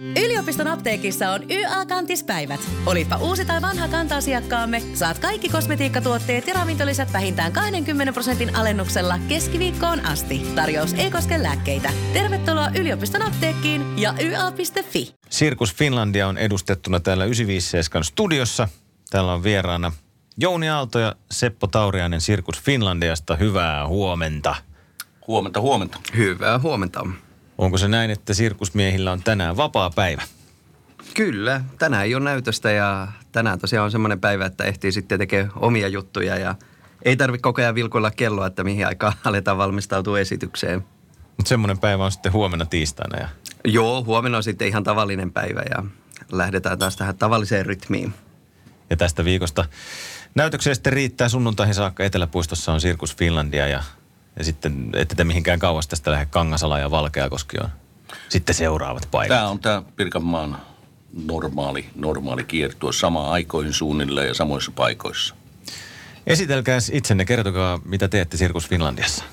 Yliopiston apteekissa on YA-kantispäivät. Olipa uusi tai vanha kanta-asiakkaamme, saat kaikki kosmetiikkatuotteet ja ravintolisät vähintään 20 prosentin alennuksella keskiviikkoon asti. Tarjous ei koske lääkkeitä. Tervetuloa yliopiston apteekkiin ja YA.fi. Sirkus Finlandia on edustettuna täällä 957 studiossa. Täällä on vieraana Jouni Aalto ja Seppo Tauriainen Sirkus Finlandiasta. Hyvää huomenta. Huomenta, huomenta. Hyvää huomenta. Onko se näin, että sirkusmiehillä on tänään vapaa päivä? Kyllä, tänään ei ole näytöstä ja tänään tosiaan on semmoinen päivä, että ehtii sitten tekemään omia juttuja ja ei tarvitse koko ajan vilkuilla kelloa, että mihin aikaan aletaan valmistautua esitykseen. Mutta semmoinen päivä on sitten huomenna tiistaina. Ja... Joo, huomenna on sitten ihan tavallinen päivä ja lähdetään taas tähän tavalliseen rytmiin. Ja tästä viikosta näytöksiä sitten riittää sunnuntaihin saakka. Eteläpuistossa on Sirkus Finlandia ja ja sitten ette te mihinkään kauas tästä lähde Kangasala ja Valkeakoski on sitten seuraavat paikat. Tämä on tämä Pirkanmaan normaali, normaali kiertue samaan aikoihin suunnilleen ja samoissa paikoissa. Esitelkää itsenne, kertokaa mitä teette Sirkus Finlandiassa.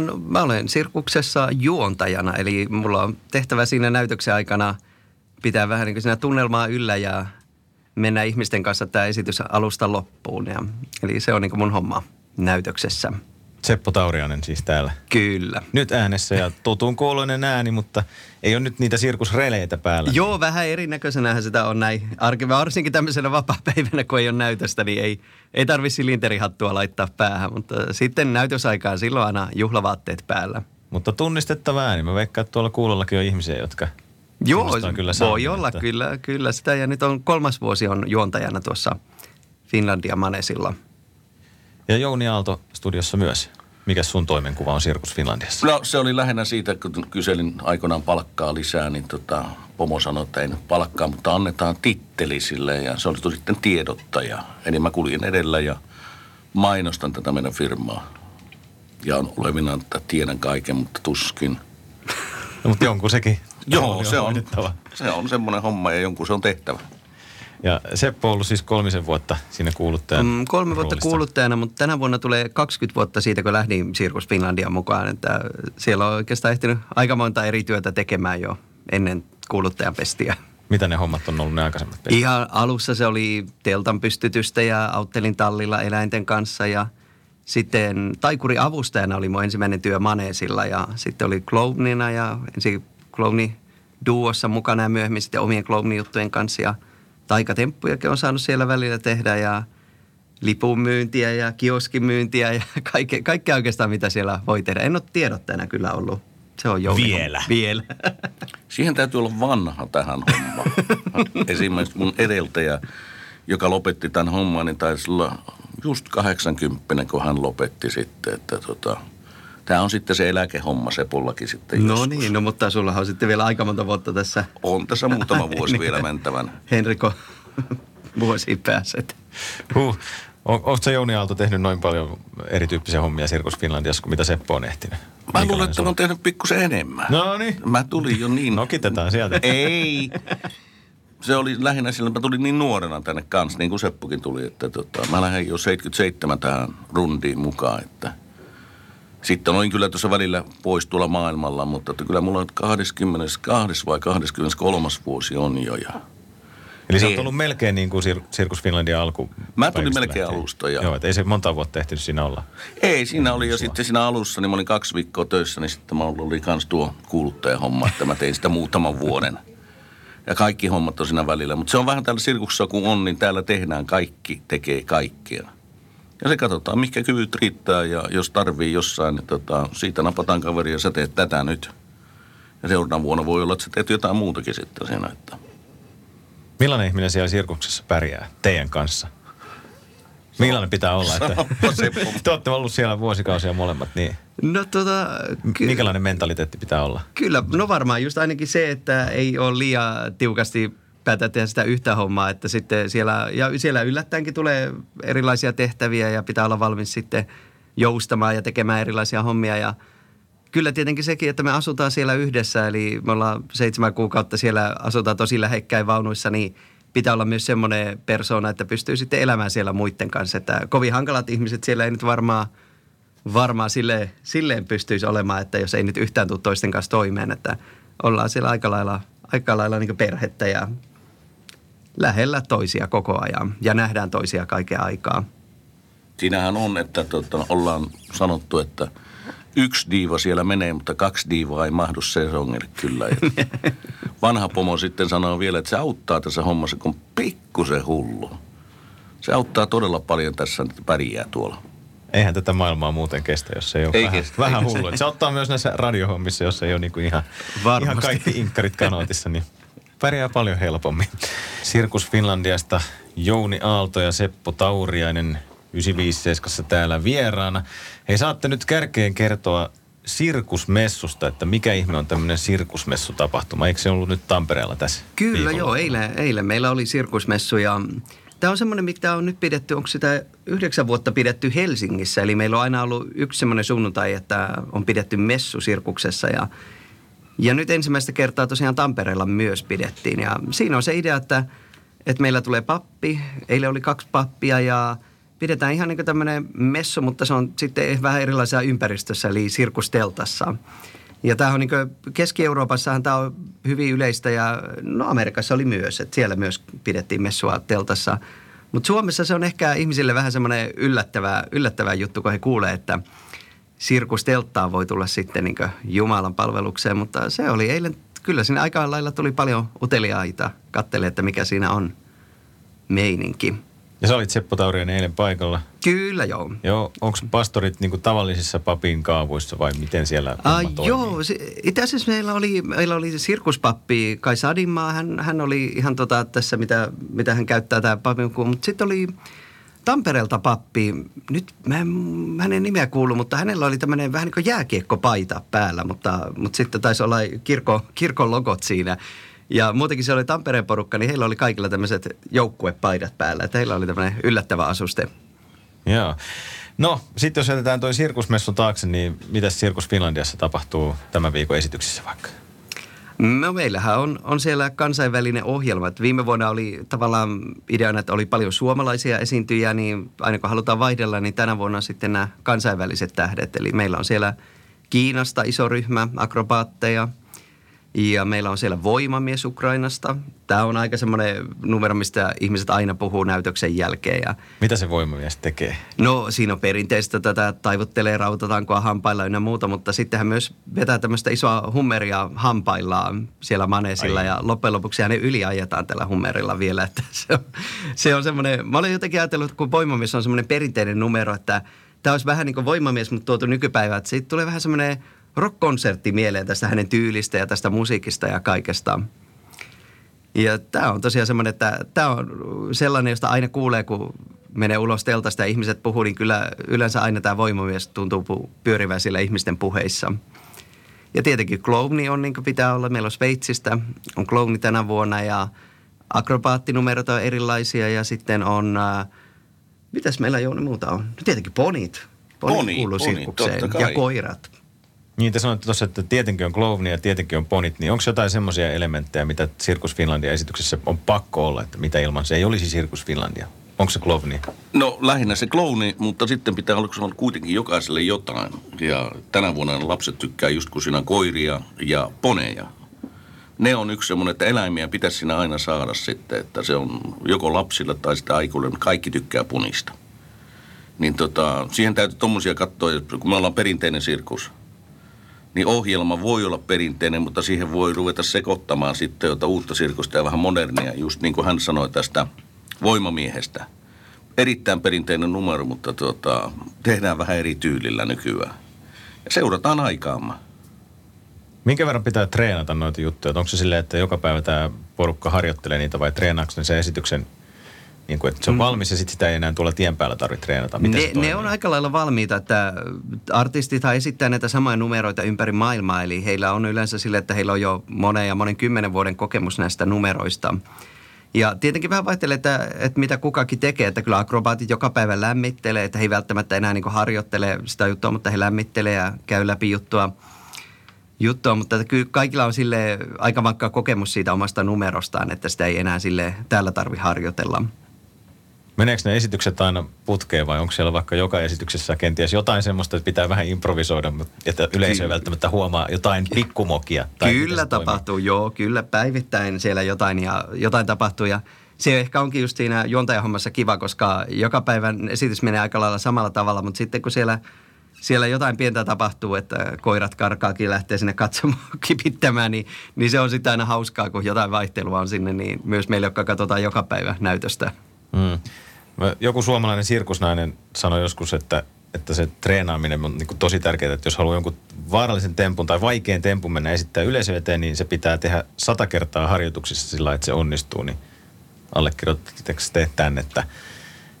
No, mä olen sirkuksessa juontajana, eli mulla on tehtävä siinä näytöksen aikana pitää vähän niin kuin siinä tunnelmaa yllä ja mennä ihmisten kanssa tämä esitys alusta loppuun. Ja, eli se on niin kuin mun homma näytöksessä. Seppo Taurianen siis täällä. Kyllä. Nyt äänessä ja totun kuuloinen ääni, mutta ei ole nyt niitä sirkusreleitä päällä. Joo, vähän erinäköisenähän sitä on näin. Arki, varsinkin tämmöisenä vapaa-päivänä, kun ei ole näytöstä, niin ei, ei tarvitse silinterihattua laittaa päähän. Mutta sitten näytösaikaan silloin aina juhlavaatteet päällä. Mutta tunnistettava ääni. Mä veikkaan, että tuolla kuulollakin on ihmisiä, jotka Joo, kyllä voi olla, että... kyllä, kyllä sitä. Ja nyt on kolmas vuosi on juontajana tuossa Finlandia Manesilla – ja Jouni Aalto studiossa myös. Mikä sun toimenkuva on Sirkus Finlandiassa? No se oli lähinnä siitä, kun kyselin aikoinaan palkkaa lisää, niin tota, pomo sanoi, että ei nyt palkkaa, mutta annetaan titteli sille ja se oli sitten tiedottaja. Eli mä kuljen edellä ja mainostan tätä meidän firmaa. Ja on olevina, että tiedän kaiken, mutta tuskin. No, mutta jonkun sekin. Joo, se on, se on semmoinen homma ja jonkun se on tehtävä. Ja Seppo on ollut siis kolmisen vuotta siinä kuuluttajana. Mm, kolme vuotta roolissa. kuuluttajana, mutta tänä vuonna tulee 20 vuotta siitä, kun lähdin Sirkus Finlandia mukaan. Että siellä on oikeastaan ehtinyt aika monta eri työtä tekemään jo ennen kuuluttajan pestiä. Mitä ne hommat on ollut ne aikaisemmat pestit? Ihan alussa se oli teltan pystytystä ja auttelin tallilla eläinten kanssa ja sitten taikuri avustajana oli mun ensimmäinen työ Maneesilla ja sitten oli klownina ja ensin klowni duossa mukana ja myöhemmin sitten omien klownijuttujen kanssa ja – taikatemppujakin on saanut siellä välillä tehdä ja lipun myyntiä ja myyntiä ja kaikkea, kaikkea oikeastaan mitä siellä voi tehdä. En ole tiedottajana kyllä ollut. Se on jo Vielä. Vielä. Siihen täytyy olla vanha tähän hommaan. Esimerkiksi mun edeltäjä, joka lopetti tämän homman, niin taisi olla just 80, kun hän lopetti sitten. Että tota, Tämä on sitten se eläkehomma Sepullakin sitten No joskus. niin, no mutta sulla on sitten vielä aika monta vuotta tässä. On tässä muutama vuosi niin. vielä mentävän. Henriko, vuosi pääset. Huh. Oletko Jouni Aalto tehnyt noin paljon erityyppisiä hommia Sirkus Finlandiassa kuin mitä Seppo on ehtinyt? Mä luulen, että on tehnyt pikkusen enemmän. No niin. Mä tulin jo niin... Nokitetaan sieltä. Ei. Se oli lähinnä sillä, että mä tulin niin nuorena tänne kanssa, niin kuin Seppukin tuli, että tota, mä lähdin jo 77 tähän rundiin mukaan, että – sitten olin kyllä tuossa välillä pois tuolla maailmalla, mutta että kyllä mulla on 22 vai 23 vuosi on jo. Ja Eli sä oot niin. ollut melkein niin kuin Sirkus Finlandia alku. Mä tulin melkein lähtien. alusta. Ja... Joo, ei se monta vuotta ehtinyt siinä olla. Ei, siinä oli jo sitten siinä alussa, niin mä olin kaksi viikkoa töissä, niin sitten mä oli kans tuo kuuluttajahomma, että mä tein sitä muutaman vuoden. Ja kaikki hommat on siinä välillä. Mutta se on vähän täällä sirkussa kun on, niin täällä tehdään kaikki, tekee kaikkea. Ja se katsotaan, mikä kyvyt riittää ja jos tarvii jossain, niin tota, siitä napataan kaveri ja sä teet tätä nyt. Ja seuraavana vuonna voi olla, että sä teet jotain muutakin sitten siinä. Että. Millainen ihminen siellä sirkuksessa pärjää teidän kanssa? Millainen pitää olla? Että te olette ollut siellä vuosikausia molemmat, niin. No tota... Ky- Minkälainen mentaliteetti pitää olla? Kyllä, no varmaan just ainakin se, että ei ole liian tiukasti päätä tehdä sitä yhtä hommaa, että sitten siellä, ja siellä yllättäenkin tulee erilaisia tehtäviä ja pitää olla valmis sitten joustamaan ja tekemään erilaisia hommia ja Kyllä tietenkin sekin, että me asutaan siellä yhdessä, eli me ollaan seitsemän kuukautta siellä, asutaan tosi lähekkäin vaunuissa, niin pitää olla myös semmoinen persona, että pystyy sitten elämään siellä muiden kanssa. Että kovin hankalat ihmiset siellä ei nyt varmaan, varmaan silleen, silleen pystyisi olemaan, että jos ei nyt yhtään tule toisten kanssa toimeen, että ollaan siellä aika lailla aika lailla niin perhettä ja lähellä toisia koko ajan ja nähdään toisia kaiken aikaa. Siinähän on, että tota, ollaan sanottu, että yksi diiva siellä menee, mutta kaksi diivaa ei mahdu sesongille kyllä. Ja vanha pomo sitten sanoo vielä, että se auttaa tässä hommassa, kun pikkusen hullu. Se auttaa todella paljon tässä, että pärjää tuolla. Eihän tätä maailmaa muuten kestä, jos ei ole Ei vähän, kestä, vähän ei hullu. Se ottaa myös näissä radiohommissa, jos ei ole niinku ihan, Varmasti. ihan kaikki inkkarit kanootissa, niin pärjää paljon helpommin. Sirkus Finlandiasta Jouni Aalto ja Seppo Tauriainen 957 täällä vieraana. Hei, saatte nyt kärkeen kertoa sirkusmessusta, että mikä ihme on tämmöinen sirkusmessutapahtuma. Eikö se ollut nyt Tampereella tässä Kyllä viikolla? joo, eilen, eilen meillä oli sirkusmessu ja tämä on semmoinen, mitä on nyt pidetty, onko sitä yhdeksän vuotta pidetty Helsingissä. Eli meillä on aina ollut yksi semmoinen sunnuntai, että on pidetty messu sirkuksessa ja ja nyt ensimmäistä kertaa tosiaan Tampereella myös pidettiin. Ja siinä on se idea, että, että meillä tulee pappi. Eilen oli kaksi pappia ja pidetään ihan niin kuin tämmöinen messu, mutta se on sitten vähän erilaisessa ympäristössä, eli sirkusteltassa. Ja tämä on niin Keski-Euroopassahan tämä on hyvin yleistä ja no Amerikassa oli myös, että siellä myös pidettiin messua teltassa. Mutta Suomessa se on ehkä ihmisille vähän semmoinen yllättävä, yllättävä juttu, kun he kuulee, että sirkustelttaa voi tulla sitten niin Jumalan palvelukseen, mutta se oli eilen, kyllä siinä aika lailla tuli paljon uteliaita, kattele, että mikä siinä on meininki. Ja sä olit Seppo Tauriainen eilen paikalla. Kyllä joo. Joo, onko pastorit niinku tavallisissa papin kaavuissa vai miten siellä homma toimii? joo, se, itse asiassa meillä oli, meillä oli se sirkuspappi Kai Sadinmaa, hän, hän oli ihan tota tässä, mitä, mitä hän käyttää tämä pappi, mutta sitten oli Tampereelta pappi, nyt mä en hänen nimeä kuulu, mutta hänellä oli tämmöinen vähän niin kuin jääkiekkopaita päällä, mutta, mutta sitten taisi olla kirko, kirkon logot siinä. Ja muutenkin se oli Tampereen porukka, niin heillä oli kaikilla tämmöiset joukkuepaidat päällä, että heillä oli tämmöinen yllättävä asuste. Joo. No, sitten jos jätetään toi sirkusmessu taakse, niin mitä Sirkus Finlandiassa tapahtuu tämän viikon esityksissä vaikka? No meillähän on, on siellä kansainvälinen ohjelma. Et viime vuonna oli tavallaan ideana, että oli paljon suomalaisia esiintyjiä, niin aina kun halutaan vaihdella, niin tänä vuonna sitten nämä kansainväliset tähdet. Eli meillä on siellä Kiinasta iso ryhmä akrobaatteja ja meillä on siellä voimamies Ukrainasta. Tämä on aika semmoinen numero, mistä ihmiset aina puhuu näytöksen jälkeen ja Mitä se voimamies tekee? No siinä on perinteistä tätä taivuttelee rautatankoa hampailla ynnä muuta, mutta sitten hän myös vetää tämmöistä isoa hummeria hampaillaan siellä maneesilla Ai. ja loppujen lopuksi hänen yliajetaan tällä hummerilla vielä. Että se, on, se on semmoinen, mä olen jotenkin ajatellut, kun voimamies on semmoinen perinteinen numero, että tämä olisi vähän niin kuin voimamies, mutta tuotu nykypäivään, että siitä tulee vähän semmoinen rock-konsertti mieleen tästä hänen tyylistä ja tästä musiikista ja kaikesta. Ja tämä on tosiaan semmoinen, että tämä on sellainen, josta aina kuulee, kun menee ulos teltasta ja ihmiset puhuu, niin kyllä yleensä aina tämä voimamies tuntuu pyörivän siellä ihmisten puheissa. Ja tietenkin klouni on niin kuin pitää olla. Meillä on Sveitsistä, on klouni tänä vuonna ja akrobaattinumerot on erilaisia ja sitten on, äh, mitäs meillä Jouni muuta on? No tietenkin ponit. Ponit Ponit, kuuluu ponit, sirkukseen ja koirat. Niin te sanoitte tuossa, että tietenkin on klovni ja tietenkin on ponit, niin onko jotain semmoisia elementtejä, mitä Sirkus Finlandia esityksessä on pakko olla, että mitä ilman se ei olisi Sirkus Finlandia? Onko se klovni? No lähinnä se klouni, mutta sitten pitää olla kuitenkin jokaiselle jotain. Ja tänä vuonna lapset tykkää just kun siinä koiria ja poneja. Ne on yksi semmoinen, että eläimiä pitäisi siinä aina saada sitten, että se on joko lapsilla tai sitä mutta kaikki tykkää punista. Niin tota, siihen täytyy tommosia katsoa, kun me ollaan perinteinen sirkus, niin ohjelma voi olla perinteinen, mutta siihen voi ruveta sekoittamaan sitten jotain uutta sirkusta ja vähän modernia, just niin kuin hän sanoi tästä voimamiehestä. Erittäin perinteinen numero, mutta tota, tehdään vähän eri tyylillä nykyään. Ja seurataan aikaamme. Minkä verran pitää treenata noita juttuja? Onko se silleen, että joka päivä tämä porukka harjoittelee niitä vai treenaako ne sen esityksen, niin kuin, että se on valmis ja sitten sitä ei enää tuolla tien päällä tarvitse treenata? Miten Ne, ne on aika lailla valmiita, että artistithan esittää näitä samoja numeroita ympäri maailmaa, eli heillä on yleensä sille, että heillä on jo monen ja monen kymmenen vuoden kokemus näistä numeroista. Ja tietenkin vähän vaihtelee, että, että mitä kukakin tekee, että kyllä akrobaatit joka päivä lämmittelee, että he ei välttämättä enää niin harjoittele sitä juttua, mutta he lämmittelee ja käy läpi juttua, juttua mutta kyllä kaikilla on sille aika vankka kokemus siitä omasta numerostaan, että sitä ei enää sille täällä tarvi harjoitella. Meneekö ne esitykset aina putkeen vai onko siellä vaikka joka esityksessä kenties jotain semmoista, että pitää vähän improvisoida, että yleisö ei välttämättä huomaa jotain pikkumokia? Tai kyllä tapahtuu, toimii? joo, kyllä päivittäin siellä jotain ja jotain tapahtuu ja se ehkä onkin just siinä juontajahommassa kiva, koska joka päivän esitys menee aika lailla samalla tavalla, mutta sitten kun siellä – siellä jotain pientä tapahtuu, että koirat karkaakin lähtee sinne katsomaan kipittämään, niin, niin se on sitten aina hauskaa, kun jotain vaihtelua on sinne, niin myös meille, jotka katsotaan joka päivä näytöstä. Mm. Joku suomalainen sirkusnainen sanoi joskus, että, että se treenaaminen on niin tosi tärkeää, että jos haluaa jonkun vaarallisen tempun tai vaikean tempun mennä esittää yleisö eteen, niin se pitää tehdä sata kertaa harjoituksissa sillä että se onnistuu, niin allekirjoittatteko te tämän, että –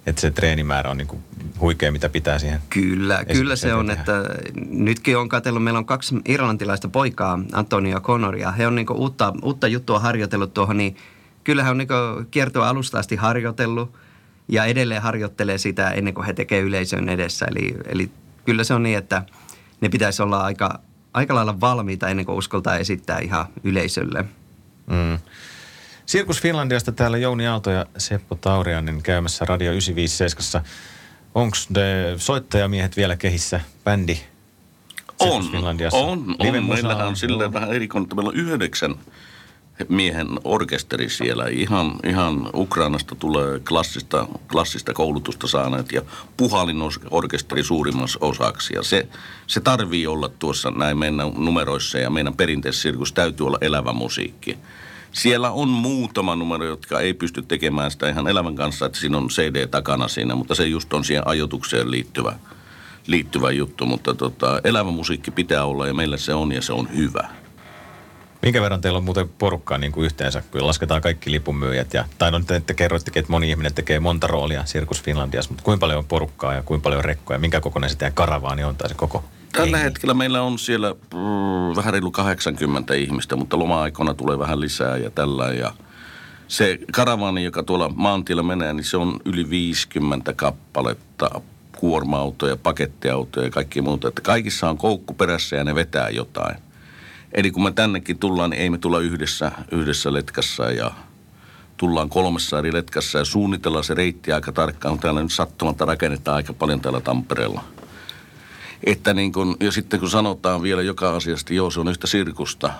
että se treenimäärä on niin kuin huikea, mitä pitää siihen. Kyllä, kyllä se on, tehdä. että nytkin on katsellut, meillä on kaksi irlantilaista poikaa, Antonio ja Connor, ja he on niin uutta, uutta juttua harjoitellut tuohon, niin kyllä he on niin kiertoa alusta asti harjoitellut ja edelleen harjoittelee sitä ennen kuin he tekee yleisön edessä. Eli, eli kyllä se on niin, että ne pitäisi olla aika, aika lailla valmiita ennen kuin uskaltaa esittää ihan yleisölle. Mm. Sirkus Finlandiasta täällä Jouni Aalto ja Seppo Taurianen käymässä Radio 957. Onko ne soittajamiehet vielä kehissä, bändi? On, on, on. Meillähän on silleen vähän erikoinen, että meillä on yhdeksän miehen orkesteri siellä. Ihan, ihan Ukrainasta tulee klassista, klassista koulutusta saaneet ja puhalin orkesteri suurimmassa osaksi. Ja se, se tarvii olla tuossa näin meidän numeroissa ja meidän perinteisessä sirkus täytyy olla elävä musiikki. Siellä on muutama numero, jotka ei pysty tekemään sitä ihan elämän kanssa, että siinä on CD takana siinä, mutta se just on siihen ajotukseen liittyvä, liittyvä juttu. Mutta tota, elävä musiikki pitää olla ja meillä se on ja se on hyvä. Minkä verran teillä on muuten porukkaa niin kuin yhteensä, kun lasketaan kaikki lipunmyyjät? Ja, tai no, te, te kerroittekin, että moni ihminen tekee monta roolia Sirkus Finlandiassa, mutta kuinka paljon on porukkaa ja kuinka paljon on rekkoja? Minkä kokoinen se teidän karavaani on tai se koko Tällä Ei. hetkellä meillä on siellä mm, vähän reilu 80 ihmistä, mutta loma-aikoina tulee vähän lisää ja tällä. Ja se karavaani, joka tuolla maantiellä menee, niin se on yli 50 kappaletta kuorma-autoja, pakettiautoja ja kaikki muuta. Että kaikissa on koukku perässä ja ne vetää jotain. Eli kun me tännekin tullaan, niin ei me tulla yhdessä, yhdessä letkassa ja tullaan kolmessa eri letkassa ja suunnitellaan se reitti aika tarkkaan. Täällä nyt sattumatta rakennetaan aika paljon täällä Tampereella – että niin kun, ja sitten kun sanotaan vielä joka asiasta, joo se on yhtä sirkusta.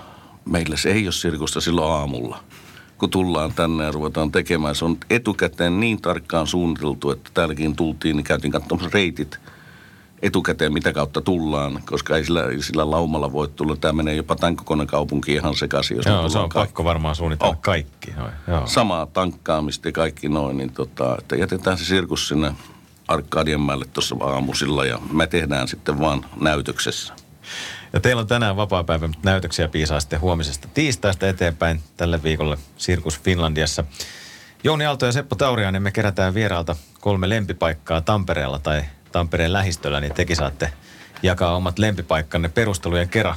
Meillä se ei ole sirkusta silloin aamulla kun tullaan tänne ja ruvetaan tekemään. Se on etukäteen niin tarkkaan suunniteltu, että täälläkin tultiin, niin käytiin katsomassa reitit etukäteen, mitä kautta tullaan, koska ei sillä, sillä laumalla voi tulla. Tämä menee jopa tämän kokoinen kaupunki ihan sekaisin. Jos Joo, se on kaikki. pakko varmaan suunnitella oh. kaikki. Noin. Joo. Samaa tankkaamista ja kaikki noin, niin tota, että jätetään se sirkus sinne Arkadianmäelle tuossa aamusilla ja me tehdään sitten vaan näytöksessä. Ja teillä on tänään vapaa-päivä näytöksiä piisaa sitten huomisesta tiistaista eteenpäin tälle viikolle Sirkus Finlandiassa. Jouni Aalto ja Seppo Tauriainen, me kerätään vieraalta kolme lempipaikkaa Tampereella tai Tampereen lähistöllä, niin tekin saatte jakaa omat lempipaikkanne perustelujen kerran.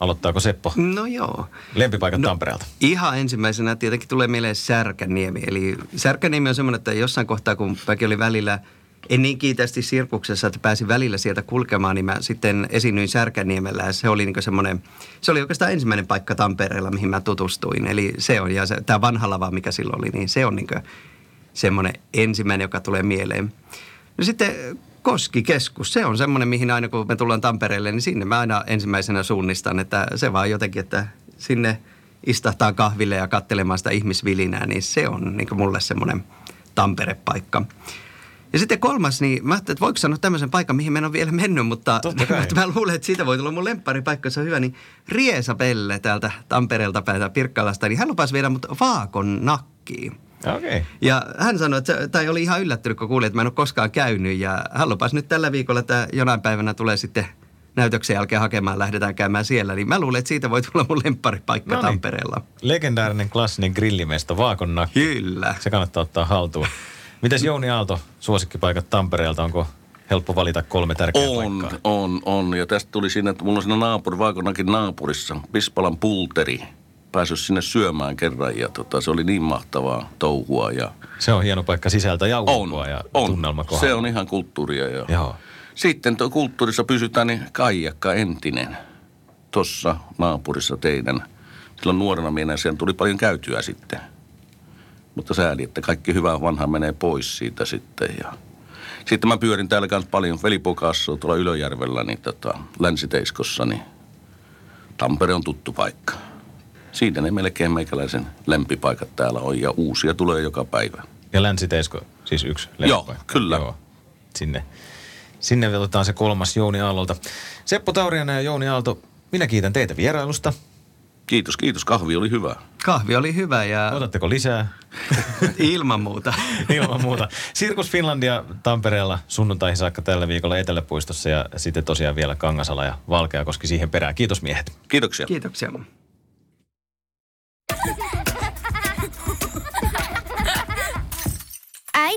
Aloittaako Seppo? No joo. Lempipaikat no, Tampereelta. Ihan ensimmäisenä tietenkin tulee mieleen Särkäniemi. Eli Särkäniemi on semmoinen, että jossain kohtaa, kun väki oli välillä – en niin kiitästi sirkuksessa, että pääsin välillä sieltä kulkemaan, niin mä sitten esiinnyin Särkäniemellä ja se oli niin semmoinen, se oli oikeastaan ensimmäinen paikka Tampereella, mihin mä tutustuin. Eli se on, ja se, tämä vanha lava, mikä silloin oli, niin se on niin semmoinen ensimmäinen, joka tulee mieleen. No sitten Koskikeskus, se on semmoinen, mihin aina kun me tullaan Tampereelle, niin sinne mä aina ensimmäisenä suunnistan, että se vaan jotenkin, että sinne istahtaa kahville ja katselemaan sitä ihmisvilinää, niin se on niin mulle semmoinen Tampere-paikka. Ja sitten kolmas, niin mä ajattelin, että voiko sanoa tämmöisen paikan, mihin mä en ole vielä mennyt, mutta, mutta mä luulen, että siitä voi tulla mun lempparipaikka, se on hyvä. Niin Riesa Pelle täältä Tampereelta päin Pirkkalasta, niin hän lupasi viedä mut Vaakon nakkiin. Okay. Ja hän sanoi, että tai oli ihan yllättynyt, kun kuuli, että mä en ole koskaan käynyt. Ja hän lupasi nyt tällä viikolla, että jonain päivänä tulee sitten näytöksen jälkeen hakemaan, lähdetään käymään siellä. Niin mä luulen, että siitä voi tulla mun lempparipaikka no niin. Tampereella. Legendaarinen klassinen grillimesto Vaakon nakki. Kyllä. Se kannattaa ottaa haltuun. Mites Jouni Aalto, suosikkipaikat Tampereelta, onko helppo valita kolme tärkeää on, paikkaa? On, on. Ja tästä tuli sinne, että mulla on siinä naapuri, Vaakonakin naapurissa, Pispalan pulteri. Päässyt sinne syömään kerran ja tota, se oli niin mahtavaa touhua. Ja... Se on hieno paikka sisältä ja ulkoa ja on. tunnelma kohdalla. Se on ihan kulttuuria. Ja... Joo. Sitten tuo kulttuurissa pysytään, niin Kaijakka entinen tuossa naapurissa teidän. Silloin nuorena miehenä siellä tuli paljon käytyä sitten – Mutta sääli, että kaikki hyvä vanha menee pois siitä sitten. Ja sitten mä pyörin täällä kanssa paljon velipokassa tuolla Ylöjärvellä, niin tota, Länsiteiskossa, niin Tampere on tuttu paikka. Siitä ne melkein meikäläisen lempipaikat täällä on ja uusia tulee joka päivä. Ja Länsiteisko, siis yksi Joo, lempipaikka. kyllä. Joo, sinne. Sinne otetaan se kolmas Jouni Aallolta. Seppo Taurianen ja Jouni Aalto, minä kiitän teitä vierailusta. Kiitos, kiitos. Kahvi oli hyvä. Kahvi oli hyvä ja Otatteko lisää? ilman muuta. Ilman muuta. Sirkus Finlandia Tampereella sunnuntaihin saakka tällä viikolla Eteläpuistossa ja sitten tosiaan vielä Kangasala ja Valkeakoski siihen perään. Kiitos miehet. Kiitoksia. Kiitoksia.